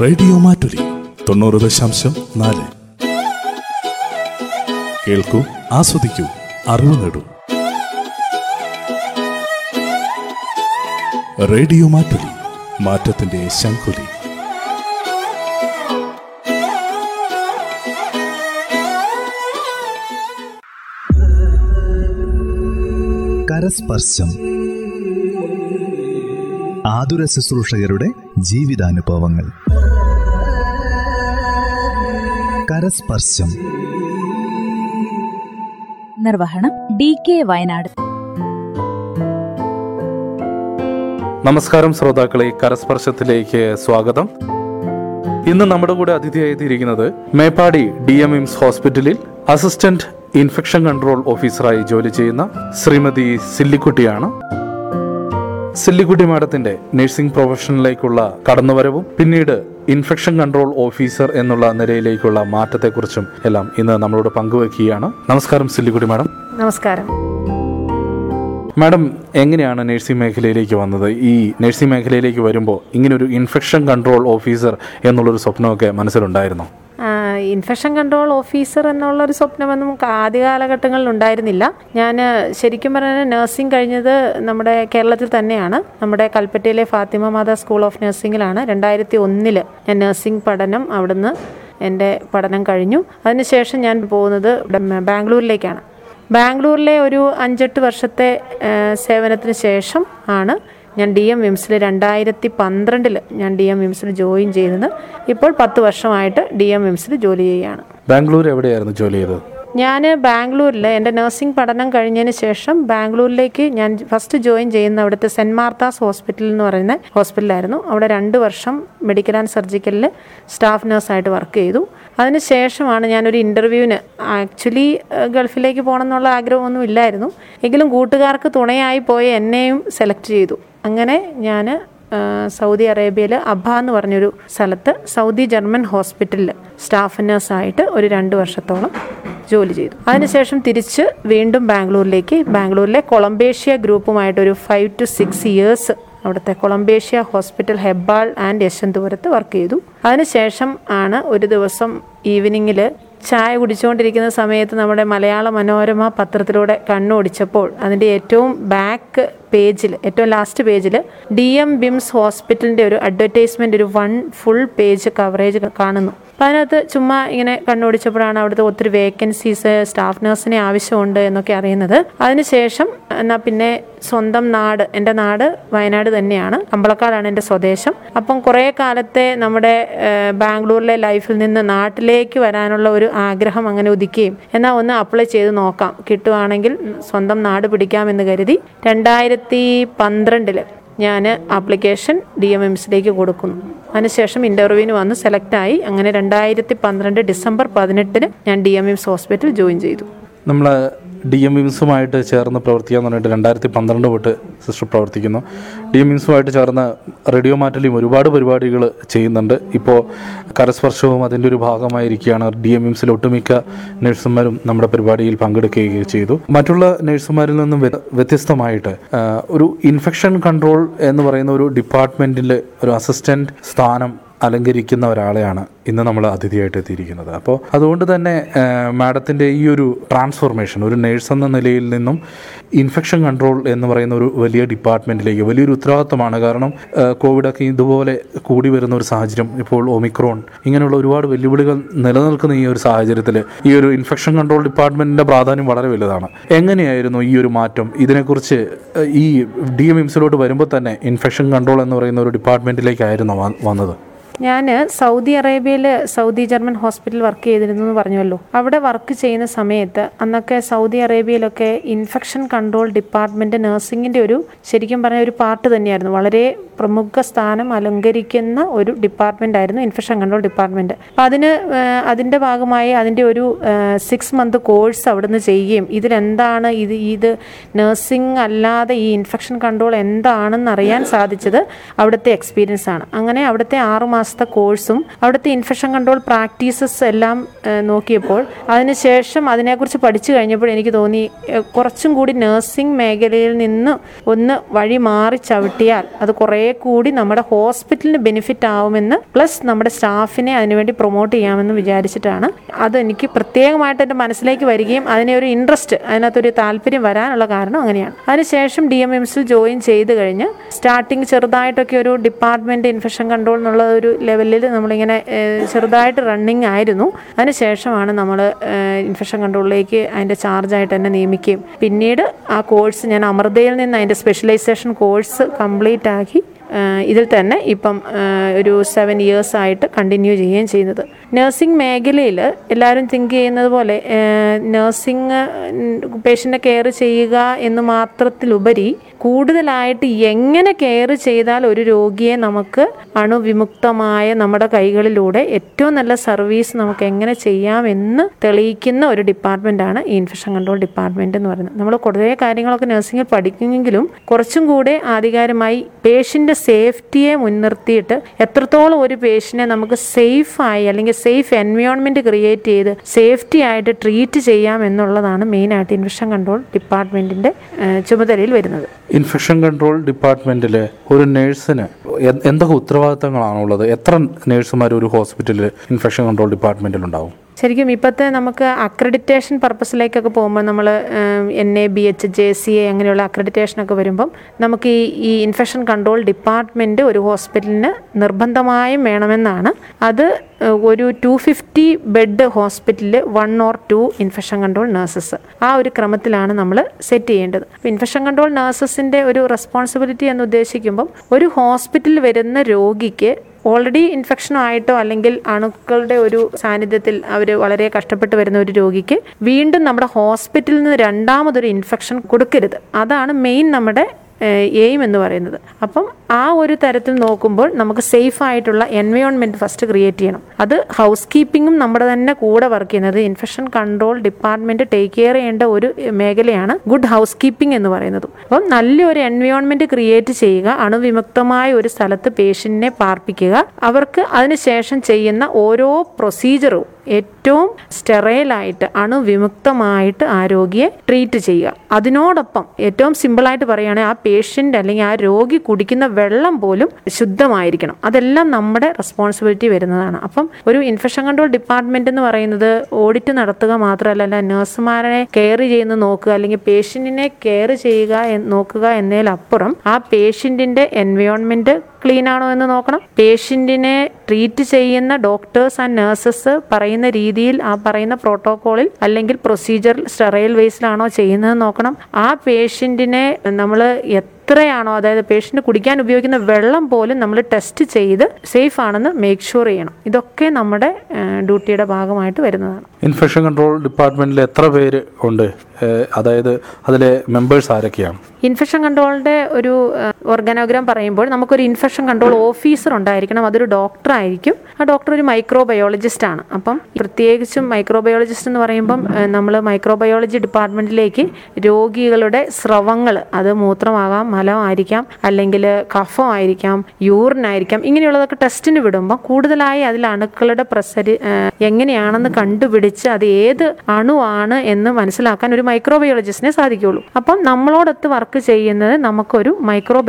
Radio Mattoli തൊണ്ണൂറ് ദശാംശം നാല്. കേൾക്കൂ ആസ്വദിക്കൂ അറിവ് നേടൂ. റേഡിയോ മാറ്റുലി മാറ്റത്തിന്റെ ശംഖുലി. കരസ്പർശം. ആതുര ശുശ്രൂഷകരുടെ ജീവിതാനുഭവങ്ങൾ. കരസ്പർശം. നിർവഹണം ഡി കെ വയനാട്. നമസ്കാരം ശ്രോതാക്കളെ കരസ്പർശത്തിലേക്ക് സ്വാഗതം. ഇന്ന് നമ്മുടെ കൂടെ അതിഥിയായിത്തിരിക്കുന്നത് മേപ്പാടി ഡി എം എംസ് ഹോസ്പിറ്റലിൽ അസിസ്റ്റന്റ് ഇൻഫെക്ഷൻ കൺട്രോൾ ഓഫീസറായി ജോലി ചെയ്യുന്ന ശ്രീമതി സില്ലിക്കുട്ടിയാണ്. സില്ലിക്കുട്ടി മാഡത്തിന്റെ നഴ്സിംഗ് പ്രൊഫഷനിലേക്കുള്ള കടന്നുവരവും പിന്നീട് ഇൻഫെക്ഷൻ കൺട്രോൾ ഓഫീസർ എന്നുള്ള നിലയിലേക്കുള്ള മാറ്റത്തെക്കുറിച്ചും എല്ലാം ഇന്ന് നമ്മളോട് പങ്കുവയ്ക്കുകയാണ് നമസ്കാരം സില്ലിക്കുടി മാഡം. നമസ്കാരം. മാഡം എങ്ങനെയാണ് നഴ്സിംഗ് മേഖലയിലേക്ക് വന്നത്? ഈ നഴ്സിംഗ് മേഖലയിലേക്ക് വരുമ്പോൾ ഇങ്ങനൊരു ഇൻഫെക്ഷൻ കൺട്രോൾ ഓഫീസർ എന്നുള്ളൊരു സ്വപ്നമൊക്കെ മനസ്സിലുണ്ടായിരുന്നോ? ഇൻഫെക്ഷൻ കൺട്രോൾ ഓഫീസർ എന്നുള്ളൊരു സ്വപ്നമൊന്നും ആദ്യ കാലഘട്ടങ്ങളിൽ ഉണ്ടായിരുന്നില്ല. ഞാൻ ശരിക്കും പറഞ്ഞാൽ നഴ്സിംഗ് കഴിഞ്ഞത് നമ്മുടെ കേരളത്തിൽ തന്നെയാണ്. നമ്മുടെ കൽപ്പറ്റയിലെ ഫാത്തിമ മാത സ്കൂൾ ഓഫ് നഴ്സിംഗിലാണ് രണ്ടായിരത്തി ഒന്നിൽ ഞാൻ നഴ്സിംഗ് പഠനം അവിടുന്ന് എന്റെ പഠനം കഴിഞ്ഞു. അതിനുശേഷം ഞാൻ പോകുന്നത് ബാംഗ്ലൂരിലേക്കാണ്. ബാംഗ്ലൂരിലെ ഒരു അഞ്ചെട്ട് വർഷത്തെ സേവനത്തിന് ശേഷം ആണ്. ഞാൻ ഡി എം വിംസിൽ രണ്ടായിരത്തി പന്ത്രണ്ടിൽ ഞാൻ ഡി എം വിംസിൽ ജോയിൻ ചെയ്തത്. ഇപ്പോൾ പത്ത് വർഷമായിട്ട് ഡി എം വിംസിൽ ജോലി ചെയ്യുകയാണ്. ബാംഗ്ലൂർ എവിടെയായിരുന്നു ജോലി ചെയ്തത്? ഞാൻ ബാംഗ്ലൂരിൽ എന്റെ നഴ്സിംഗ് പഠനം കഴിഞ്ഞതിന് ശേഷം ബാംഗ്ലൂരിലേക്ക് ഞാൻ ഫസ്റ്റ് ജോയിൻ ചെയ്യുന്ന അവിടുത്തെ സെന്റ് മാർത്താസ് ഹോസ്പിറ്റൽ എന്ന് പറയുന്ന ഹോസ്പിറ്റലായിരുന്നു. അവിടെ രണ്ട് വർഷം മെഡിക്കൽ ആൻഡ് സർജിക്കലിൽ സ്റ്റാഫ് നഴ്സായിട്ട് വർക്ക് ചെയ്തു. അതിന് ശേഷമാണ് ഞാനൊരു ഇന്റർവ്യൂവിന് ആക്ച്വലി ഗൾഫിലേക്ക് പോകണം എന്നുള്ള ആഗ്രഹമൊന്നും ഇല്ലായിരുന്നു. എങ്കിലും കൂട്ടുകാർക്ക് തുണയായി പോയി എന്നെയും സെലക്ട് ചെയ്തു. അങ്ങനെ ഞാൻ സൗദി അറേബ്യയിൽ അബ എന്ന് പറഞ്ഞൊരു സ്ഥലത്ത് സൗദി ജർമ്മൻ ഹോസ്പിറ്റലിൽ സ്റ്റാഫ് നഴ്സായിട്ട് ഒരു രണ്ട് വർഷത്തോളം ജോലി ചെയ്തു. അതിനുശേഷം തിരിച്ച് വീണ്ടും ബാംഗ്ലൂരിലേക്ക് ബാംഗ്ലൂരിലെ കൊളംബേഷ്യ ഗ്രൂപ്പുമായിട്ടൊരു ഫൈവ് ടു സിക്സ് ഇയേഴ്സ് അവിടുത്തെ Columbia Asia hospital Hebbal and യശന്തപുരത്ത് work ചെയ്തു. അതിനുശേഷം ആണ് ഒരു ദിവസം ഈവനിങ്ങിൽ ചായ കുടിച്ചുകൊണ്ടിരിക്കുന്ന സമയത്ത് നമ്മുടെ മലയാള മനോരമ പത്രത്തിലൂടെ കണ്ണോടിച്ചപ്പോൾ അതിന്റെ ഏറ്റവും ബാക്ക് പേജിൽ ഏറ്റവും ലാസ്റ്റ് പേജിൽ ഡി എം ബിംസ് ഹോസ്പിറ്റലിന്റെ ഒരു അഡ്വർടൈസ്മെന്റ് ഒരു വൺ ഫുൾ പേജ് കവറേജ് കാണുന്നു. അപ്പോൾ അതിനകത്ത് ചുമ്മാ ഇങ്ങനെ കണ്ണോടിച്ചപ്പോഴാണ് അവിടുത്തെ ഒത്തിരി വേക്കൻസീസ് സ്റ്റാഫ് നഴ്സിനെ ആവശ്യമുണ്ട് എന്നൊക്കെ അറിയുന്നത്. അതിനുശേഷം എന്നാൽ പിന്നെ സ്വന്തം നാട് എന്റെ നാട് വയനാട് തന്നെയാണ്. അമ്പളക്കാടാണ് എന്റെ സ്വദേശം. അപ്പം കുറേ കാലത്തെ നമ്മുടെ ബാംഗ്ലൂരിലെ ലൈഫിൽ നിന്ന് നാട്ടിലേക്ക് വരാനുള്ള ഒരു ആഗ്രഹം അങ്ങനെ ഉദിക്കുകയും എന്നാൽ ഒന്ന് അപ്ലൈ ചെയ്ത് നോക്കാം. കിട്ടുവാണെങ്കിൽ സ്വന്തം നാട് പിടിക്കാമെന്ന് കരുതി രണ്ടായിരത്തി പന്ത്രണ്ടിൽ ഞാൻ ആപ്ലിക്കേഷൻ ഡി എം എംസിലേക്ക് കൊടുക്കുന്നു. അതിനുശേഷം ഇന്റർവ്യൂവിന് വന്ന് സെലക്റ്റായി അങ്ങനെ രണ്ടായിരത്തി പന്ത്രണ്ട് ഡിസംബർ പതിനെട്ടിന് ഞാൻ D M MS hospital join ചെയ്തു. നമ്മൾ ഡി എം വിംസുമായിട്ട് ചേർന്ന് പ്രവർത്തിക്കാന്ന് പറഞ്ഞിട്ട് രണ്ടായിരത്തി പന്ത്രണ്ട് തൊട്ട് സിസ്റ്റർ പ്രവർത്തിക്കുന്നു. ഡി എം വിംസുമായിട്ട് ചേർന്ന് റേഡിയോ മാറ്റലിയും ഒരുപാട് പരിപാടികൾ ചെയ്യുന്നുണ്ട്. ഇപ്പോൾ കരസ്പർശവും അതിന്റെ ഒരു ഭാഗമായിരിക്കുകയാണ്. ഡി എം വിംസിൽ ഒട്ടുമിക്ക നഴ്സുമാരും നമ്മുടെ പരിപാടിയിൽ പങ്കെടുക്കുകയും ചെയ്തു. മറ്റുള്ള നഴ്സുമാരിൽ നിന്നും വ്യത്യസ്തമായിട്ട് ഒരു ഇൻഫെക്ഷൻ കൺട്രോൾ എന്ന് പറയുന്ന ഒരു ഡിപ്പാർട്ട്മെന്റിൽ ഒരു അസിസ്റ്റന്റ് സ്ഥാനം അലങ്കരിക്കുന്ന ഒരാളെയാണ് ഇന്ന് നമ്മൾ അതിഥിയായിട്ട് എത്തിയിരിക്കുന്നത്. അപ്പോൾ അതുകൊണ്ട് തന്നെ മാഡത്തിന്റെ ഈ ഒരു ട്രാൻസ്ഫോർമേഷൻ ഒരു നേഴ്സ് എന്ന നിലയിൽ നിന്നും ഇൻഫെക്ഷൻ കൺട്രോൾ എന്ന് പറയുന്ന ഒരു വലിയ ഡിപ്പാർട്ട്മെന്റിലേക്ക് വലിയൊരു ഉത്തരവാദിത്തമാണ് കാരണം കോവിഡൊക്കെ ഇതുപോലെ കൂടി വരുന്ന ഒരു സാഹചര്യം ഇപ്പോൾ ഒമിക്രോൺ ഇങ്ങനെയുള്ള ഒരുപാട് വെല്ലുവിളികൾ നിലനിൽക്കുന്ന ഈ ഒരു സാഹചര്യത്തിൽ ഈ ഒരു ഇൻഫെക്ഷൻ കൺട്രോൾ ഡിപ്പാർട്ട്മെന്റിന്റെ പ്രാധാന്യം വളരെ വലുതാണ്. എങ്ങനെയായിരുന്നു ഈ ഒരു മാറ്റം? ഇതിനെക്കുറിച്ച് ഈ ഡി എം എംസിലോട്ട് വരുമ്പോൾ തന്നെ ഇൻഫെക്ഷൻ കൺട്രോൾ എന്ന് പറയുന്ന ഒരു ഡിപ്പാർട്ട്മെന്റിലേക്കായിരുന്നു വന്നത്. ഞാൻ സൗദി അറേബ്യയിൽ സൗദി ജർമ്മൻ ഹോസ്പിറ്റലിൽ വർക്ക് ചെയ്തിരുന്നു എന്ന് പറഞ്ഞുവല്ലോ. അവിടെ വർക്ക് ചെയ്യുന്ന സമയത്ത് അന്നൊക്കെ സൗദി അറേബ്യയിലൊക്കെ ഇൻഫെക്ഷൻ കൺട്രോൾ ഡിപ്പാർട്ട്മെന്റ് നഴ്സിങ്ങിന്റെ ഒരു ശരിക്കും പറഞ്ഞ ഒരു പാർട്ട് തന്നെയായിരുന്നു. വളരെ പ്രമുഖ സ്ഥാനം അലങ്കരിക്കുന്ന ഒരു ഡിപ്പാർട്ട്മെന്റ് ആയിരുന്നു ഇൻഫെക്ഷൻ കൺട്രോൾ ഡിപ്പാർട്ട്മെന്റ് അപ്പോൾ അതിന് അതിന്റെ ഭാഗമായി അതിന്റെ ഒരു സിക്സ് മന്ത് കോഴ്സ് അവിടുന്ന് ചെയ്യുകയും ഇതിലെന്താണ് ഇത് ഇത് നഴ്സിംഗ് അല്ലാതെ ഈ ഇൻഫെക്ഷൻ കൺട്രോൾ എന്താണെന്ന് അറിയാൻ സാധിച്ചത് അവിടുത്തെ എക്സ്പീരിയൻസ് ആണ് അങ്ങനെ അവിടുത്തെ ആറ് മാസത്തെ കോഴ്സും അവിടുത്തെ ഇൻഫെക്ഷൻ കൺട്രോൾ പ്രാക്ടീസസ് എല്ലാം നോക്കിയപ്പോൾ അതിനുശേഷം അതിനെക്കുറിച്ച് പഠിച്ചു കഴിഞ്ഞപ്പോൾ എനിക്ക് തോന്നി കുറച്ചും കൂടി നഴ്സിംഗ് മേഖലയിൽ നിന്ന് ഒന്ന് വഴി മാറി ചവിട്ടിയാൽ അത് കുറേ കൂടി നമ്മുടെ ഹോസ്പിറ്റലിന് ബെനിഫിറ്റ് ആവുമെന്ന് പ്ലസ് നമ്മുടെ സ്റ്റാഫിനെ അതിനുവേണ്ടി പ്രൊമോട്ട് ചെയ്യാമെന്ന് വിചാരിച്ചിട്ടാണ്. അത് എനിക്ക് പ്രത്യേകമായിട്ട് എന്റെ മനസ്സിലേക്ക് വരികയും അതിനെ ഒരു ഇൻട്രസ്റ്റ് അതിനകത്തൊരു താല്പര്യം വരാനുള്ള കാരണം അങ്ങനെയാണ്. അതിനുശേഷം ഡി എം എംസിൽ ജോയിൻ ചെയ്ത് കഴിഞ്ഞ് സ്റ്റാർട്ടിങ് ചെറുതായിട്ടൊക്കെ ഒരു ഡിപ്പാർട്ട്മെന്റ് ഇൻഫെക്ഷൻ കൺട്രോൾ എന്നുള്ള ഒരു ലെവലിൽ നമ്മളിങ്ങനെ ചെറുതായിട്ട് റണ്ണിങ് ആയിരുന്നു. അതിനുശേഷമാണ് നമ്മൾ ഇൻഫെക്ഷൻ കൺട്രോളിലേക്ക് അതിന്റെ ചാർജായിട്ട് തന്നെ നിയമിക്കുകയും. പിന്നീട് ആ കോഴ്സ് ഞാൻ അമൃതയിൽ നിന്ന് അതിന്റെ സ്പെഷ്യലൈസേഷൻ കോഴ്സ് കംപ്ലീറ്റ് ആക്കി ഇതിൽ തന്നെ ഇപ്പം ഒരു സെവൻ ഇയേഴ്സ് ആയിട്ട് കണ്ടിന്യൂ ചെയ്യുകയും ചെയ്യുന്നത്. നഴ്സിംഗ് മേഖലയിൽ എല്ലാവരും തിങ്ക് ചെയ്യുന്നത് പോലെ നഴ്സിംഗ് പേഷ്യന്റെ കെയർ ചെയ്യുക എന്ന് മാത്രത്തിലുപരി കൂടുതലായിട്ട് എങ്ങനെ കെയർ ചെയ്താൽ ഒരു രോഗിയെ നമുക്ക് അണുവിമുക്തമായ നമ്മുടെ കൈകളിലൂടെ ഏറ്റവും നല്ല സർവീസ് നമുക്ക് എങ്ങനെ ചെയ്യാമെന്ന് തെളിയിക്കുന്ന ഒരു ഡിപ്പാർട്ട്മെന്റാണ് ഈ ഇൻഫെക്ഷൻ കൺട്രോൾ ഡിപ്പാർട്ട്മെന്റ് എന്ന് പറയുന്നത്. നമ്മൾ കുറേ കാര്യങ്ങളൊക്കെ നഴ്സിംഗിൽ പഠിക്കുമെങ്കിലും കുറച്ചും കൂടെ ആധികാരികമായി പേഷ്യന്റെ സേഫ്റ്റിയെ മുൻനിർത്തിയിട്ട് എത്രത്തോളം ഒരു പേഷ്യനെ നമുക്ക് സേഫായി അല്ലെങ്കിൽ സേഫ് എൻവയോൺമെന്റ് ക്രിയേറ്റ് ചെയ്ത് സേഫ്റ്റി ആയിട്ട് ട്രീറ്റ് ചെയ്യാം എന്നുള്ളതാണ് മെയിനായിട്ട് ഇൻഫെക്ഷൻ കൺട്രോൾ ഡിപ്പാർട്ട്മെന്റിന്റെ ചുമതലയിൽ വരുന്നത്. ഇൻഫെക്ഷൻ കൺട്രോൾ ഡിപ്പാർട്ട്മെന്റിൽ ഒരു നേഴ്സിന് എന്തൊക്കെ ഉത്തരവാദിത്തങ്ങളാണുള്ളത്? എത്ര നേഴ്സുമാർ ഒരു ഹോസ്പിറ്റലിൽ ഇൻഫെക്ഷൻ കൺട്രോൾ ഡിപ്പാർട്ട്മെന്റിൽ ഉണ്ടാവും ശരിക്കും ഇപ്പോഴത്തെ നമുക്ക് അക്രഡിറ്റേഷൻ പർപ്പസിലേക്കൊക്കെ പോകുമ്പോൾ നമ്മൾ N A B H J C A അങ്ങനെയുള്ള അക്രഡിറ്റേഷനൊക്കെ വരുമ്പം നമുക്ക് ഈ ഈ ഇൻഫെക്ഷൻ കൺട്രോൾ ഡിപ്പാർട്ട്മെന്റ് ഒരു ഹോസ്പിറ്റലിന് നിർബന്ധമായും വേണമെന്നാണ്. അത് ഒരു ടു ഫിഫ്റ്റി ബെഡ് ഹോസ്പിറ്റലിൽ one or two infection control nurses ആ ഒരു ക്രമത്തിലാണ് നമ്മൾ സെറ്റ് ചെയ്യേണ്ടത്. ഇൻഫെക്ഷൻ കൺട്രോൾ നഴ്സസിന്റെ ഒരു റെസ്പോൺസിബിലിറ്റി എന്ന് ഉദ്ദേശിക്കുമ്പം ഒരു ഹോസ്പിറ്റലിൽ വരുന്ന രോഗിക്ക് ഓൾറെഡി ഇൻഫെക്ഷൻ ആയിട്ടോ അല്ലെങ്കിൽ അണുക്കളുടെ ഒരു സാന്നിധ്യത്തിൽ അവർ വളരെ കഷ്ടപ്പെട്ട് വരുന്ന ഒരു രോഗിക്ക് വീണ്ടും നമ്മുടെ ഹോസ്പിറ്റലിൽ നിന്ന് രണ്ടാമതൊരു ഇൻഫെക്ഷൻ കൊടുക്കരുത്. അതാണ് മെയിൻ നമ്മുടെ എയിം എന്ന് പറയുന്നത്. അപ്പം ആ ഒരു തരത്തിൽ നോക്കുമ്പോൾ നമുക്ക് സേഫ് ആയിട്ടുള്ള എൻവയോൺമെന്റ് ഫസ്റ്റ് ക്രിയേറ്റ് ചെയ്യണം. അത് ഹൗസ് കീപ്പിങ്ങും നമ്മുടെ തന്നെ കൂടെ വർക്ക് ചെയ്യുന്നത് infection control department take care ചെയ്യേണ്ട ഒരു മേഖലയാണ് ഗുഡ് ഹൗസ് കീപ്പിംഗ് എന്ന് പറയുന്നത്. അപ്പം നല്ലൊരു എൻവയോൺമെന്റ് ക്രിയേറ്റ് ചെയ്യുക അണുവിമുക്തമായ ഒരു സ്ഥലത്ത് പേഷ്യന്റിനെ പാർപ്പിക്കുക. അവർക്ക് അതിനുശേഷം ചെയ്യുന്ന ഓരോ പ്രൊസീജറും ഏറ്റവും സ്റ്റെറൈലായിട്ട് അണുവിമുക്തമായിട്ട് ആ രോഗിയെ ട്രീറ്റ് ചെയ്യുക. അതിനോടൊപ്പം ഏറ്റവും സിമ്പിളായിട്ട് പറയുകയാണെങ്കിൽ ആ പേഷ്യന്റ് അല്ലെങ്കിൽ ആ രോഗി കുടിക്കുന്ന വെള്ളം പോലും ശുദ്ധമായിരിക്കണം. അതെല്ലാം നമ്മുടെ റെസ്പോൺസിബിലിറ്റി വരുന്നതാണ്. അപ്പം ഒരു ഇൻഫെക്ഷൻ കൺട്രോൾ ഡിപ്പാർട്ട്മെന്റ് എന്ന് പറയുന്നത് ഓഡിറ്റ് നടത്തുക മാത്രമല്ല നഴ്സുമാരെ കെയർ ചെയ്യുന്ന നോക്കുക അല്ലെങ്കിൽ പേഷ്യന്റിനെ കെയർ ചെയ്യുക നോക്കുക എന്നതിലപ്പുറം ആ പേഷ്യന്റിന്റെ എൻവയോൺമെന്റ് ക്ലീൻ ആണോ എന്ന് നോക്കണം. പേഷ്യന്റിനെ ട്രീറ്റ് ചെയ്യുന്ന ഡോക്ടേഴ്സ് ആൻഡ് നഴ്സസ് പറയുന്ന രീതിയിൽ ആ പറയുന്ന പ്രോട്ടോക്കോളിൽ അല്ലെങ്കിൽ പ്രൊസീജിയർ സ്റ്റെറൈൽ വേസിലാണോ ചെയ്യുന്നത് നോക്കണം. ആ പേഷ്യന്റിനെ നമ്മൾ എത്രയാണോ അതായത് പേഷ്യന്റ് കുടിക്കാൻ ഉപയോഗിക്കുന്ന വെള്ളം പോലും നമ്മൾ ടെസ്റ്റ് ചെയ്ത് സേഫ് ആണെന്ന് മേക്ക് ഷുവർ ചെയ്യണം. ഇതൊക്കെ നമ്മുടെ ഡ്യൂട്ടിയുടെ ഭാഗമായിട്ട് വരുന്നതാണ്. ഇൻഫെക്ഷൻ കൺട്രോൾ ഡിപ്പാർട്ട്മെന്റിൽ എത്ര പേര് ഉണ്ട്? അതായത് അതിലെ മെമ്പേഴ്സ് ആരൊക്കെയാണ്? ഇൻഫെക്ഷൻ കൺട്രോളിന്റെ ഒരു ഓർഗാനോഗ്രാം പറയുമ്പോൾ നമുക്കൊരു ഇൻഫെക്ഷൻ കൺട്രോൾ ഓഫീസർ ഉണ്ടായിരിക്കണം. അതൊരു ഡോക്ടർ ആയിരിക്കും. ആ ഡോക്ടർ ഒരു മൈക്രോബയോളജിസ്റ്റ് ആണ്. അപ്പം പ്രത്യേകിച്ചും മൈക്രോബയോളജിസ്റ്റ് എന്ന് പറയുമ്പം നമ്മൾ മൈക്രോബയോളജി ഡിപ്പാർട്ട്മെന്റിലേക്ക് രോഗികളുടെ സ്രവങ്ങൾ അത് മൂത്രമാകാം മലമായിരിക്കാം അല്ലെങ്കിൽ കഫം ആയിരിക്കാം യൂറിൻ ആയിരിക്കാം ഇങ്ങനെയുള്ളതൊക്കെ ടെസ്റ്റിന് വിടുമ്പോൾ കൂടുതലായി അതിൽ അണുക്കളുടെ പ്രസരി എങ്ങനെയാണെന്ന് കണ്ടുപിടിച്ച് അത് ഏത് അണുവാണ് എന്ന് മനസ്സിലാക്കാൻ ഒരു മൈക്രോബയോളജിസ്റ്റിനെ സാധിക്കുകയുള്ളൂ അപ്പം നമ്മളോടൊത്ത് വർക്ക് ചെയ്യുന്നത് നമുക്കൊരു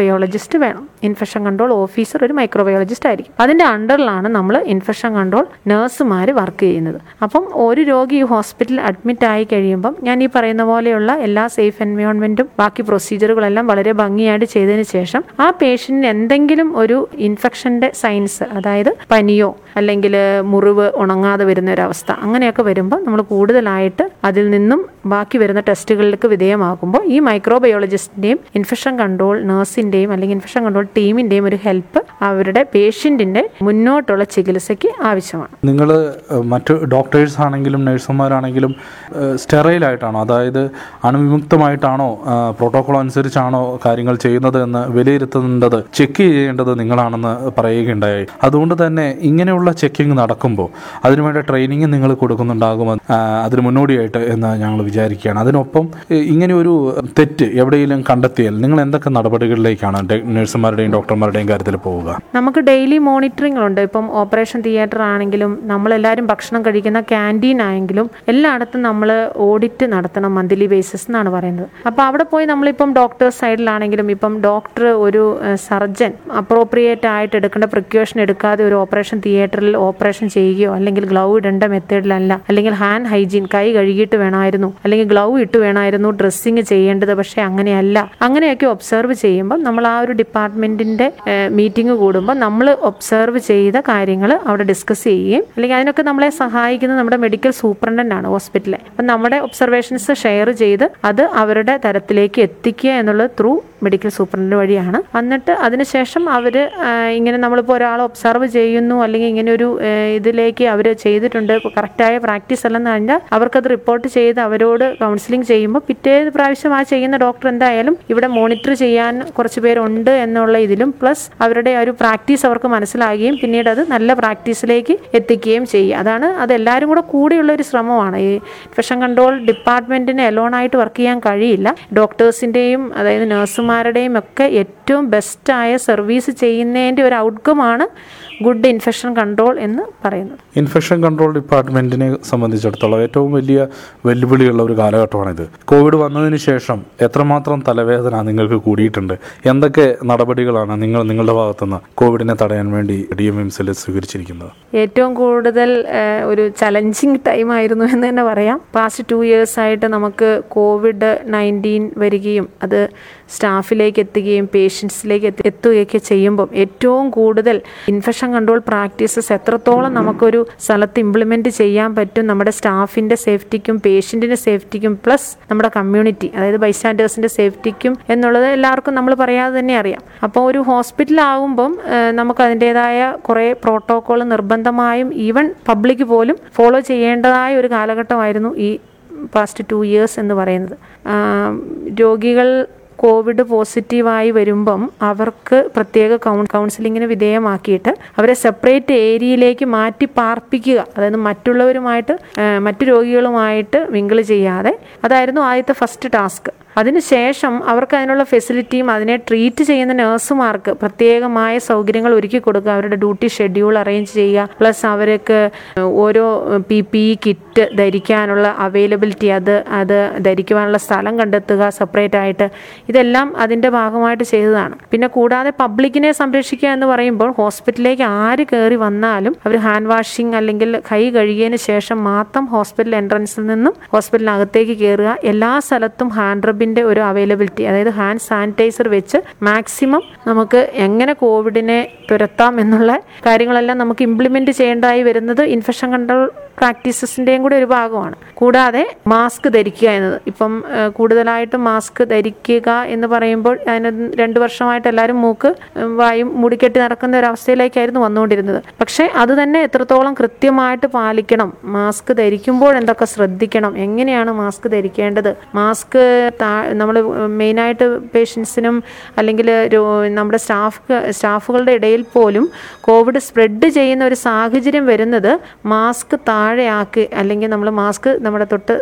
മൈക്രോബയോളജിസ്റ്റ് വേണം. ഇൻഫെക്ഷൻ കൺട്രോൾ ഓഫീസർ ഒരു മൈക്രോബയോളജിസ്റ്റ് ആയിരിക്കും. അതിന്റെ അണ്ടറിലാണ് നമ്മൾ ഇൻഫെക്ഷൻ കൺട്രോൾ നഴ്സുമാർ വർക്ക് ചെയ്യുന്നത്. അപ്പം ഒരു രോഗി ഈ ഹോസ്പിറ്റലിൽ അഡ്മിറ്റ് ആയി കഴിയുമ്പം ഞാൻ ഈ പറയുന്ന പോലെയുള്ള എല്ലാ സേഫ് എൻവയോൺമെന്റും ബാക്കി പ്രൊസീജിയറുകളെല്ലാം വളരെ ഭംഗിയായിട്ട് ചെയ്തതിന് ശേഷം ആ പേഷ്യന്റിന് എന്തെങ്കിലും ഒരു ഇൻഫെക്ഷന്റെ സൈൻസ് അതായത് പനിയോ അല്ലെങ്കിൽ മുറിവ് ഉണങ്ങാതെ വരുന്ന ഒരു അവസ്ഥ അങ്ങനെയൊക്കെ വരുമ്പോൾ നമ്മൾ കൂടുതലായിട്ട് അതിൽ നിന്നും ബാക്കി വരുന്ന ടെസ്റ്റുകളിലേക്ക് വിധേയമാകുമ്പോൾ ഈ മൈക്രോബയോളജിസ്റ്റിന്റെയും ഇൻഫെക്ഷൻ കൺട്രോൾ നഴ്സിന്റെയും അല്ലെങ്കിൽ ഇൻഫെക്ഷൻ കൺട്രോൾ ടീമിന്റെയും ഒരു ഹെൽപ്പ് അവരുടെ പേഷ്യന്റിന്റെ മുന്നോട്ടുള്ള ചികിത്സയ്ക്ക് ആവശ്യമാണ്. നിങ്ങൾ മറ്റു ഡോക്ടേഴ്സ് ആണെങ്കിലും നഴ്സുമാരാണെങ്കിലും സ്റ്റെറൈലായിട്ടാണോ അതായത് അണുവിമുക്തമായിട്ടാണോ പ്രോട്ടോകോൾ അനുസരിച്ചാണോ കാര്യങ്ങൾ ചെയ്യുന്നത് എന്ന് വിലയിരുത്തേണ്ടത് ചെക്ക് ചെയ്യേണ്ടത് നിങ്ങളാണെന്ന് പറയുകയുണ്ടായി. അതുകൊണ്ട് തന്നെ ഇങ്ങനെയുള്ള ചെക്കിംഗ് നടക്കുമ്പോൾ അതിനുവേണ്ട ട്രെയിനിങ് നിങ്ങൾ കൊടുക്കുന്നുണ്ടാകുമെന്ന് അതിന് മുന്നോടിയായിട്ട് എന്ന് ഞങ്ങൾ വിചാരിക്കുകയാണ്. അതിനൊപ്പം ഇങ്ങനെ ഒരു തെറ്റ് എവിടെയെങ്കിലും കണ്ടെത്തിയാൽ നിങ്ങൾ എന്തൊക്കെ നടപടികളിലേക്കാണ് രീതിയിലേക്കാണ് നഴ്സുമാരുടെയും ഡോക്ടർമാരുടെയും കാര്യത്തിൽ പോവുക. നമുക്ക് ഡെയിലി മോണിറ്ററിംഗ് ഉണ്ട് ഇപ്പം ഓപ്പറേഷൻ തിയേറ്റർ ആണെങ്കിലും നമ്മളെല്ലാവരും ഭക്ഷണം കഴിക്കുന്ന ക്യാന്റീൻ ആയെങ്കിലും എല്ലായിടത്തും നമ്മൾ ഓഡിറ്റ് നടത്തണം മന്ത്ലി ബേസിസ് എന്നാണ് പറയുന്നത്. അപ്പോൾ അവിടെ പോയി നമ്മളിപ്പം ഡോക്ടേഴ്സ് സൈഡിലാണെങ്കിലും ഇപ്പം ഡോക്ടർ ഒരു സർജൻ അപ്രോപ്രിയേറ്റ് ആയിട്ട് എടുക്കേണ്ട പ്രിക്യൂഷൻ എടുക്കാതെ ഒരു ഓപ്പറേഷൻ തിയേറ്ററിൽ ഓപ്പറേഷൻ ചെയ്യുകയോ അല്ലെങ്കിൽ ഗ്ലൗ ഇടേണ്ട മെത്തേഡിലല്ല. അല്ലെങ്കിൽ ഹാൻഡ് ഹൈജീൻ കൈ കഴുകിയിട്ട് വേണമായിരുന്നു. അല്ലെങ്കിൽ ഗ്ലൗ ഇട്ട് വേണമായിരുന്നു ഡ്രസ്സിങ് ചെയ്യേണ്ടത്. പക്ഷേ അങ്ങനെയല്ല. അങ്ങനെയൊക്കെ ഒബ്സർവ് ചെയ്യുമ്പോൾ നമ്മൾ ആ ഒരു ഡിപ്പാർട്ട്മെന്റിന്റെ മീറ്റിംഗ് കൂടുമ്പോൾ നമ്മൾ ഒബ്സർവ് ചെയ്ത കാര്യങ്ങൾ അവിടെ ഡിസ്കസ് ചെയ്യുകയും അല്ലെങ്കിൽ അതിനൊക്കെ നമ്മളെ സഹായിക്കുന്നത് നമ്മുടെ മെഡിക്കൽ സൂപ്രണ്ടന്റ് ആണ് ഹോസ്പിറ്റലിലെ. അപ്പം നമ്മുടെ ഒബ്സർവേഷൻസ് ഷെയർ ചെയ്ത് അത് അവരുടെ തരത്തിലേക്ക് എത്തിക്കുക എന്നുള്ളത് ത്രൂ മെഡിക്കൽ സൂപ്രണ്ട് വഴിയാണ്. എന്നിട്ട് അതിനുശേഷം അവർ ഇങ്ങനെ നമ്മളിപ്പോൾ ഒരാളെ ഒബ്സർവ് ചെയ്യുന്നു അല്ലെങ്കിൽ ഇങ്ങനെ ഒരു ഇതിലേക്ക് അവർ ചെയ്തിട്ടുണ്ട് കറക്റ്റായ പ്രാക്ടീസ് അല്ലെന്ന് കഴിഞ്ഞാൽ അവർക്കത് റിപ്പോർട്ട് ചെയ്ത് അവരോട് കൗൺസിലിംഗ് ചെയ്യുമ്പോൾ പിറ്റേ പ്രാവശ്യം ആ ചെയ്യുന്ന ഡോക്ടർ എന്തായാലും ഇവിടെ മോണിറ്റർ ചെയ്യാൻ കുറച്ച് പേരുണ്ട് എന്നുള്ള ഇതിലും പ്ലസ് അവരുടെ ഒരു പ്രാക്ടീസ് അവർക്ക് മനസ്സിലാകുകയും പിന്നീട് അത് നല്ല പ്രാക്ടീസിലേക്ക് എത്തിക്കുകയും ചെയ്യുക. അതാണ് അതെല്ലാവരും കൂടെ കൂടിയുള്ള ഒരു ശ്രമമാണ്. ഈ ഇൻഫെക്ഷൻ കൺട്രോൾ ഡിപ്പാർട്ട്മെന്റിന് എലോണായിട്ട് വർക്ക് ചെയ്യാൻ കഴിയില്ല. ഡോക്ടേഴ്സിന്റെയും അതായത് നഴ്സുമാരുടെയും ഒക്കെ ഏറ്റവും ബെസ്റ്റായ സർവീസ് ചെയ്യുന്നതിന്റെ ഒരു ഔട്ട്കമാണ് ഗുഡ് ഇൻഫെക്ഷൻ കൺട്രോൾ എന്ന് പറയുന്നത്. ഇൻഫെക്ഷൻ കൺട്രോൾ ഡിപ്പാർട്ട്മെന്റിനെ സംബന്ധിച്ചിടത്തോളം ഏറ്റവും വലിയ വെല്ലുവിളിയുള്ള ഒരു കാലഘട്ടമാണിത്. കോവിഡ് വന്നതിന് ശേഷം എത്രമാത്രം തലവേദന നിങ്ങൾക്ക് കൂടിയിട്ടുണ്ട്? എന്തൊക്കെ നടപടികളാണ് നിങ്ങൾ നിങ്ങളുടെ ഭാഗത്തുനിന്ന് കോവിഡിനെ തടയാൻ വേണ്ടി ഡി എം എംസിൽ സ്വീകരിച്ചിരിക്കുന്നത്? ഏറ്റവും കൂടുതൽ ഒരു ചലഞ്ചിങ് ടൈം ആയിരുന്നു എന്ന് തന്നെ പറയാം. പാസ്റ്റ് ടു ഇയേഴ്സ് ആയിട്ട് നമുക്ക് കോവിഡ് നയന്റീൻ വരികയും അത് സ്റ്റാഫിലേക്ക് എത്തുകയും പേഷ്യൻസിലേക്ക് എത്തി എത്തുകയൊക്കെ ചെയ്യുമ്പം ഏറ്റവും കൂടുതൽ ഇൻഫെക്ഷൻ കൺട്രോൾ പ്രാക്ടീസസ് എത്രത്തോളം നമുക്കൊരു സ്ഥലത്ത് ഇംപ്ലിമെന്റ് ചെയ്യാൻ പറ്റും നമ്മുടെ സ്റ്റാഫിന്റെ സേഫ്റ്റിക്കും പേഷ്യന്റിന്റെ സേഫ്റ്റിക്കും പ്ലസ് നമ്മുടെ കമ്മ്യൂണിറ്റി അതായത് ബൈസ്റ്റാൻഡേഴ്സിന്റെ സേഫ്റ്റിക്കും എന്നുള്ളത് എല്ലാവർക്കും നമ്മൾ പറയാതെ തന്നെ അറിയാം. അപ്പോൾ ഒരു ഹോസ്പിറ്റലാകുമ്പം നമുക്ക് അതിന്റെതായ കുറേ പ്രോട്ടോക്കോൾ നിർബന്ധമായും ഈവൻ പബ്ലിക് പോലും ഫോളോ ചെയ്യേണ്ടതായ ഒരു കാലഘട്ടമായിരുന്നു ഈ പാസ്റ്റ് ടു ഇയേഴ്സ് എന്ന് പറയുന്നത്. രോഗികൾ കോവിഡ് പോസിറ്റീവായി വരുമ്പം അവർക്ക് പ്രത്യേക കൗൺ കൗൺസിലിങ്ങിന് വിധേയമാക്കിയിട്ട് അവരെ സെപ്പറേറ്റ് ഏരിയയിലേക്ക് മാറ്റി പാർപ്പിക്കുക. അതായത് മറ്റുള്ളവരുമായിട്ട് മറ്റു രോഗികളുമായിട്ട് മിങ്കിൾ ചെയ്യാതെ അതായിരുന്നു ആദ്യത്തെ ഫസ്റ്റ് ടാസ്ക്. അതിനുശേഷം അവർക്ക് അതിനുള്ള ഫെസിലിറ്റിയും അതിനെ ട്രീറ്റ് ചെയ്യുന്ന നഴ്സുമാർക്ക് പ്രത്യേകമായ സൗകര്യങ്ങൾ ഒരുക്കി കൊടുക്കുക. അവരുടെ ഡ്യൂട്ടി ഷെഡ്യൂൾ അറേഞ്ച് ചെയ്യുക. പ്ലസ് അവർക്ക് ഓരോ പി പി കിറ്റ് ധരിക്കാനുള്ള അവൈലബിലിറ്റി അത് അത് ധരിക്കുവാനുള്ള സ്ഥലം കണ്ടെത്തുക സെപ്പറേറ്റ് ആയിട്ട് ഇതെല്ലാം അതിന്റെ ഭാഗമായിട്ട് ചെയ്തതാണ്. പിന്നെ കൂടാതെ പബ്ലിക്കിനെ സംരക്ഷിക്കുക എന്ന് പറയുമ്പോൾ ഹോസ്പിറ്റലിലേക്ക് ആര് കയറി വന്നാലും അവർ ഹാൻഡ് വാഷിംഗ് അല്ലെങ്കിൽ കൈ കഴുകിയതിന് ശേഷം മാത്രം ഹോസ്പിറ്റൽ എൻട്രൻസിൽ നിന്നും ഹോസ്പിറ്റലിനകത്തേക്ക് കയറുക എല്ലാ സ്ഥലത്തും ഹാൻഡ് റബ്ബിന്റെ ഒരു അവൈലബിലിറ്റി അതായത് ഹാൻഡ് സാനിറ്റൈസർ വെച്ച് മാക്സിമം നമുക്ക് എങ്ങനെ കോവിഡിനെ തുരത്താം എന്നുള്ള കാര്യങ്ങളെല്ലാം നമുക്ക് ഇംപ്ലിമെന്റ് ചെയ്യേണ്ടതായി വരുന്നത് ഇൻഫെക്ഷൻ കൺട്രോൾ പ്രാക്ടീസസിന്റെയും കൂടെ ഒരു ഭാഗമാണ്. കൂടാതെ മാസ്ക് ധരിക്കുക എന്നത്. ഇപ്പം കൂടുതലായിട്ട് മാസ്ക് ധരിക്കുക എന്ന് പറയുമ്പോൾ അതിന് രണ്ട് വർഷമായിട്ട് എല്ലാവരും മൂക്ക് വായും മുടിക്കെട്ടി നടക്കുന്ന ഒരു അവസ്ഥയിലേക്കായിരുന്നു വന്നുകൊണ്ടിരുന്നത്. പക്ഷേ അത് തന്നെ എത്രത്തോളം കൃത്യമായിട്ട് പാലിക്കണം മാസ്ക് ധരിക്കുമ്പോൾ എന്തൊക്കെ ശ്രദ്ധിക്കണം എങ്ങനെയാണ് മാസ്ക് ധരിക്കേണ്ടത്? മാസ്ക് നമ്മൾ മെയിനായിട്ട് പേഷ്യൻസിനും അല്ലെങ്കിൽ നമ്മുടെ സ്റ്റാഫ് സ്റ്റാഫുകളുടെ ഇടയിൽ പോലും കോവിഡ് സ്പ്രെഡ് ചെയ്യുന്ന ഒരു സാഹചര്യം വരുന്നത് മാസ്ക് താഴെയാക്കി അല്ലെങ്കിൽ നമ്മൾ മാസ്ക് നമ്മുടെ തൊട്ട്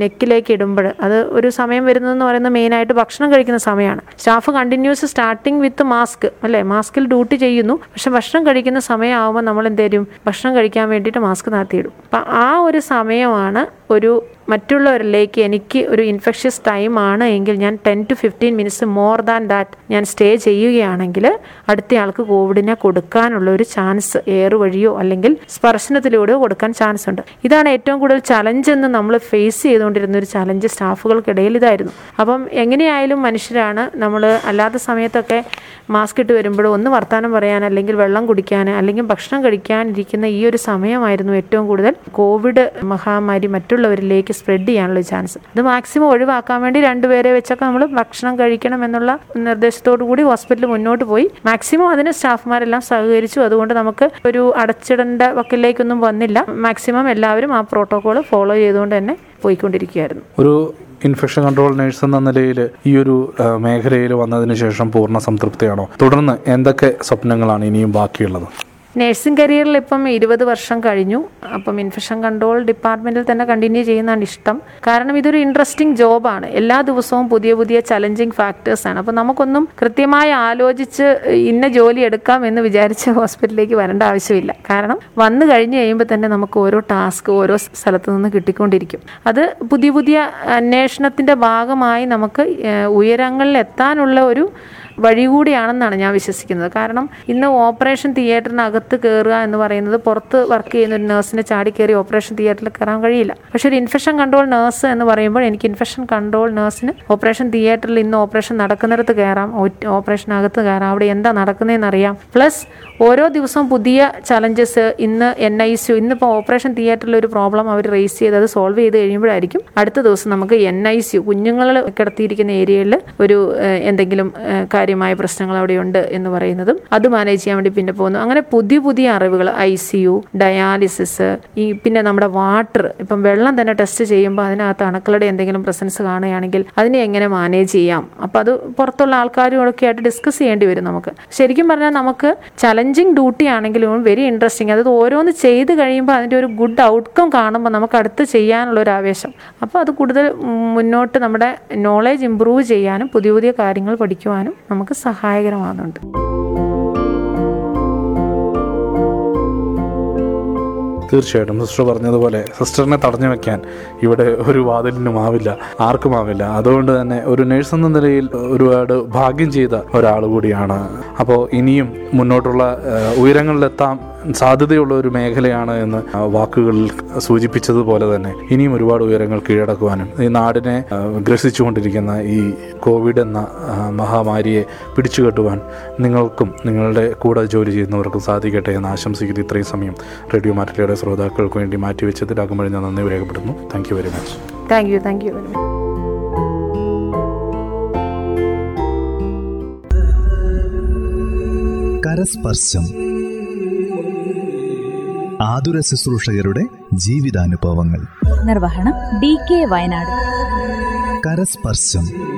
നെക്കിലേക്ക് ഇടുമ്പോൾ അത് ഒരു സമയം വരുന്നതെന്ന് പറയുന്നത് മെയിനായിട്ട് ഭക്ഷണം കഴിക്കുന്ന സമയമാണ്. Staff continuous starting with mask അല്ലേ? മാസ്കിൽ ഡ്യൂട്ടി ചെയ്യുന്നു. പക്ഷെ ഭക്ഷണം കഴിക്കുന്ന സമയമാകുമ്പോൾ നമ്മൾ എന്ത് തരും ഭക്ഷണം കഴിക്കാൻ വേണ്ടിയിട്ട് മാസ്ക് നടത്തിയിടും അപ്പം ആ ഒരു സമയമാണ് ഒരു മറ്റുള്ളവരിലേക്ക് എനിക്ക് ഒരു ഇൻഫെക്ഷ്യസ് ടൈം ആണ് എങ്കിൽ ഞാൻ ten to fifteen minutes more than that ഞാൻ സ്റ്റേ ചെയ്യുകയാണെങ്കിൽ അടുത്തയാൾക്ക് കോവിഡിനെ കൊടുക്കാനുള്ള ഒരു ചാൻസ് എയർ വഴിയോ അല്ലെങ്കിൽ സ്പർശനത്തിലൂടെയോ കൊടുക്കാൻ ചാൻസ് ഉണ്ട്. ഇതാണ് ഏറ്റവും കൂടുതൽ ചലഞ്ച് എന്ന് നമ്മൾ ഫേസ് ചെയ്തുകൊണ്ടിരുന്ന ഒരു ചലഞ്ച് സ്റ്റാഫുകൾക്കിടയിൽ ഇതായിരുന്നു. അപ്പം എങ്ങനെയായാലും മനുഷ്യരാണ് നമ്മൾ അല്ലാത്ത സമയത്തൊക്കെ മാസ്ക് ഇട്ട് വരുമ്പോഴും ഒന്ന് വർത്തമാനം പറയാൻ അല്ലെങ്കിൽ വെള്ളം കുടിക്കാൻ അല്ലെങ്കിൽ ഭക്ഷണം കഴിക്കാനിരിക്കുന്ന ഈ ഒരു സമയമായിരുന്നു ഏറ്റവും കൂടുതൽ കോവിഡ് മഹാമാരി മറ്റുള്ളവരിലേക്ക് സ്പ്രെഡ് ചെയ്യാനുള്ള ചാൻസ് ഇത് മാക്സിമം ഒഴിവാക്കാൻ വേണ്ടി രണ്ടുപേരെ വെച്ചൊക്കെ നമ്മൾ ഭക്ഷണം കഴിക്കണം എന്നുള്ള നിർദ്ദേശത്തോടു കൂടി ഹോസ്പിറ്റൽ മുന്നോട്ട് പോയി. മാക്സിമം അതിന് സ്റ്റാഫ്മാരെല്ലാം സഹകരിച്ചു. അതുകൊണ്ട് നമുക്ക് ഒരു അടച്ചിടേണ്ട വക്കിലേക്കൊന്നും വന്നില്ല. മാക്സിമം എല്ലാവരും ആ പ്രോട്ടോകോൾ ഫോളോ ചെയ്തുകൊണ്ട് തന്നെ പോയിക്കൊണ്ടിരിക്കുകയായിരുന്നു. ഒരു ഇൻഫെക്ഷൻ കൺട്രോൾ നഴ്സ് എന്ന നിലയിൽ ഈ ഒരു മേഖലയിൽ വന്നതിന് ശേഷം പൂർണ സംതൃപ്തിയാണോ? തുടർന്ന് എന്തൊക്കെ സ്വപ്നങ്ങളാണ് ഇനിയും ബാക്കിയുള്ളത്? നഴ്സിംഗ് കരിയറിൽ ഇപ്പം ഇരുപത് വർഷം കഴിഞ്ഞു. അപ്പം ഇൻഫെക്ഷൻ കൺട്രോൾ ഡിപ്പാർട്ട്മെന്റിൽ തന്നെ കണ്ടിന്യൂ ചെയ്യുന്നതാണ് ഇഷ്ടം. കാരണം ഇതൊരു ഇൻട്രസ്റ്റിംഗ് ജോബാണ് എല്ലാ ദിവസവും പുതിയ പുതിയ ചലഞ്ചിങ് ഫാക്ടേഴ്സാണ് അപ്പം നമുക്കൊന്നും കൃത്യമായി ആലോചിച്ച് ഇന്ന ജോലി എടുക്കാം എന്ന് വിചാരിച്ച് ഹോസ്പിറ്റലിലേക്ക് വരേണ്ട ആവശ്യമില്ല. കാരണം വന്നു കഴിഞ്ഞ് കഴിയുമ്പോൾ തന്നെ നമുക്ക് ഓരോ ടാസ്ക് ഓരോ സ്ഥലത്ത് നിന്ന് കിട്ടിക്കൊണ്ടിരിക്കും. അത് പുതിയ പുതിയ അന്വേഷണത്തിന്റെ ഭാഗമായി നമുക്ക് ഉയരങ്ങളിൽ എത്താനുള്ള ഒരു വഴി കൂടിയാണെന്നാണ് ഞാൻ വിശ്വസിക്കുന്നത്. കാരണം ഇന്ന് ഓപ്പറേഷൻ തിയേറ്ററിനകത്ത് കയറുക എന്ന് പറയുന്നത് പുറത്ത് വർക്ക് ചെയ്യുന്ന ഒരു നഴ്സിനെ ചാടി കയറി ഓപ്പറേഷൻ തിയേറ്ററിൽ കയറാൻ കഴിയില്ല. പക്ഷേ ഒരു ഇൻഫെക്ഷൻ കൺട്രോൾ നേഴ്സ് എന്ന് പറയുമ്പോൾ എനിക്ക് ഇൻഫെക്ഷൻ കൺട്രോൾ നേഴ്സിന് ഓപ്പറേഷൻ തിയേറ്ററിൽ ഇന്ന് ഓപ്പറേഷൻ നടക്കുന്നിടത്ത് കയറാം ഓപ്പറേഷനകത്ത് കയറാം അവിടെ എന്താ നടക്കുന്നതെന്ന് അറിയാം പ്ലസ് ഓരോ ദിവസവും പുതിയ ചലഞ്ചസ് ഇന്ന് എൻ ഐ സി യു ഇന്നിപ്പോൾ ഓപ്പറേഷൻ തിയേറ്ററിൽ ഒരു പ്രോബ്ലം അവർ റേസ് ചെയ്ത് അത് സോൾവ് ചെയ്ത് കഴിയുമ്പോഴായിരിക്കും അടുത്ത ദിവസം നമുക്ക് എൻ ഐ സി യു കുഞ്ഞുങ്ങൾ കിടത്തിയിരിക്കുന്ന ഏരിയയിൽ ഒരു എന്തെങ്കിലും കാര്യമായ പ്രശ്നങ്ങൾ അവിടെ ഉണ്ട് എന്ന് പറയുന്നതും അത് മാനേജ് ചെയ്യാൻ വേണ്ടി പിന്നെ പോകുന്നു. അങ്ങനെ പുതിയ പുതിയ അറിവുകൾ ഐ സി യു ഡയാലിസിസ് ഈ പിന്നെ നമ്മുടെ വാട്ടർ ഇപ്പം വെള്ളം തന്നെ ടെസ്റ്റ് ചെയ്യുമ്പോൾ അതിനകത്ത് അണുക്കളുടെ എന്തെങ്കിലും പ്രസൻസ് കാണുകയാണെങ്കിൽ അതിനെ എങ്ങനെ മാനേജ് ചെയ്യാം? അപ്പം അത് പുറത്തുള്ള ആൾക്കാരും ഒക്കെ ആയിട്ട് ഡിസ്കസ് ചെയ്യേണ്ടി വരും നമുക്ക്. ശരിക്കും പറഞ്ഞാൽ നമുക്ക് ചലഞ്ചിങ് ഡ്യൂട്ടി ആണെങ്കിലും വെരി ഇൻട്രസ്റ്റിംഗ് അതായത് ഓരോന്ന് ചെയ്ത് കഴിയുമ്പോൾ അതിന്റെ ഒരു ഗുഡ് ഔട്ട്കം കാണുമ്പോൾ നമുക്ക് അടുത്ത് ചെയ്യാനുള്ള ഒരു ആവേശം. അപ്പോൾ അത് കൂടുതൽ മുന്നോട്ട് നമ്മുടെ നോളേജ് ഇമ്പ്രൂവ് ചെയ്യാനും പുതിയ പുതിയ കാര്യങ്ങൾ പഠിക്കുവാനും നമുക്ക് സഹായകരമാകുന്നുണ്ട്. തീർച്ചയായിട്ടും സിസ്റ്റർ പറഞ്ഞതുപോലെ സിസ്റ്ററിനെ തടഞ്ഞു വെക്കാൻ ഇവിടെ ഒരു വാതിലിനും ആവില്ല ആർക്കും ആവില്ല അതുകൊണ്ട് തന്നെ ഒരു നേഴ്സ് എന്ന നിലയിൽ ഒരുപാട് ഭാഗ്യം ചെയ്ത ഒരാൾ കൂടിയാണ്. അപ്പോൾ ഇനിയും മുന്നോട്ടുള്ള ഉയരങ്ങളിലെത്താം സാധ്യതയുള്ള ഒരു മേഖലയാണ് എന്ന് ആ വാക്കുകളിൽ സൂചിപ്പിച്ചതുപോലെ തന്നെ. ഇനിയും ഒരുപാട് ഉയരങ്ങൾ കീഴടക്കുവാനും ഈ നാടിനെ ഗ്രസിച്ചുകൊണ്ടിരിക്കുന്ന ഈ കോവിഡ് എന്ന മഹാമാരിയെ പിടിച്ചുകെട്ടുവാൻ നിങ്ങൾക്കും നിങ്ങളുടെ കൂടെ ജോലി ചെയ്യുന്നവർക്കും സാധിക്കട്ടെ എന്ന് ആശംസിക്കുന്നു. ഇത്രയും സമയം റേഡിയോ മാറ്റിലയുടെ ശ്രോതാക്കൾക്ക് വേണ്ടി മാറ്റിവെച്ചതിൽ അകമ്പഴി ഞാൻ നന്ദി രേഖപ്പെടുന്നു thank you very much thank you thank you very much കരസ്പർശം. ആതുര ശുശ്രൂഷകരുടെ ജീവിതാനുഭവങ്ങൾ. നിർവഹണം ഡി കെ വയനാട്. കരസ്പർശം.